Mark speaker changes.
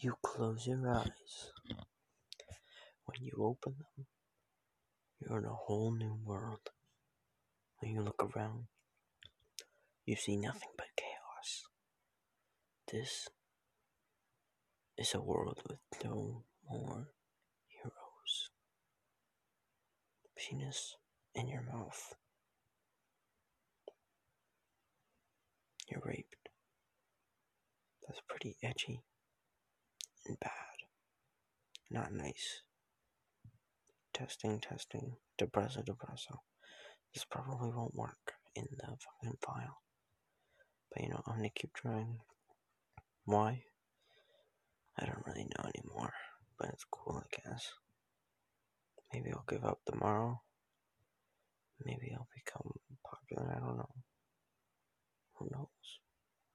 Speaker 1: You close your eyes. When you open them, you're in a whole new world. When you look around, you see nothing but chaos. This is a world with no more heroes. Penis in your mouth. You're raped. That's pretty edgy and bad. Not nice. Testing, testing. Depresso, depresso. This probably won't work in the fucking file. But you know, I'm gonna keep trying. Why? I don't really know anymore. But it's cool, I guess. Maybe I'll give up tomorrow. Maybe I'll become popular. I don't know. Who knows?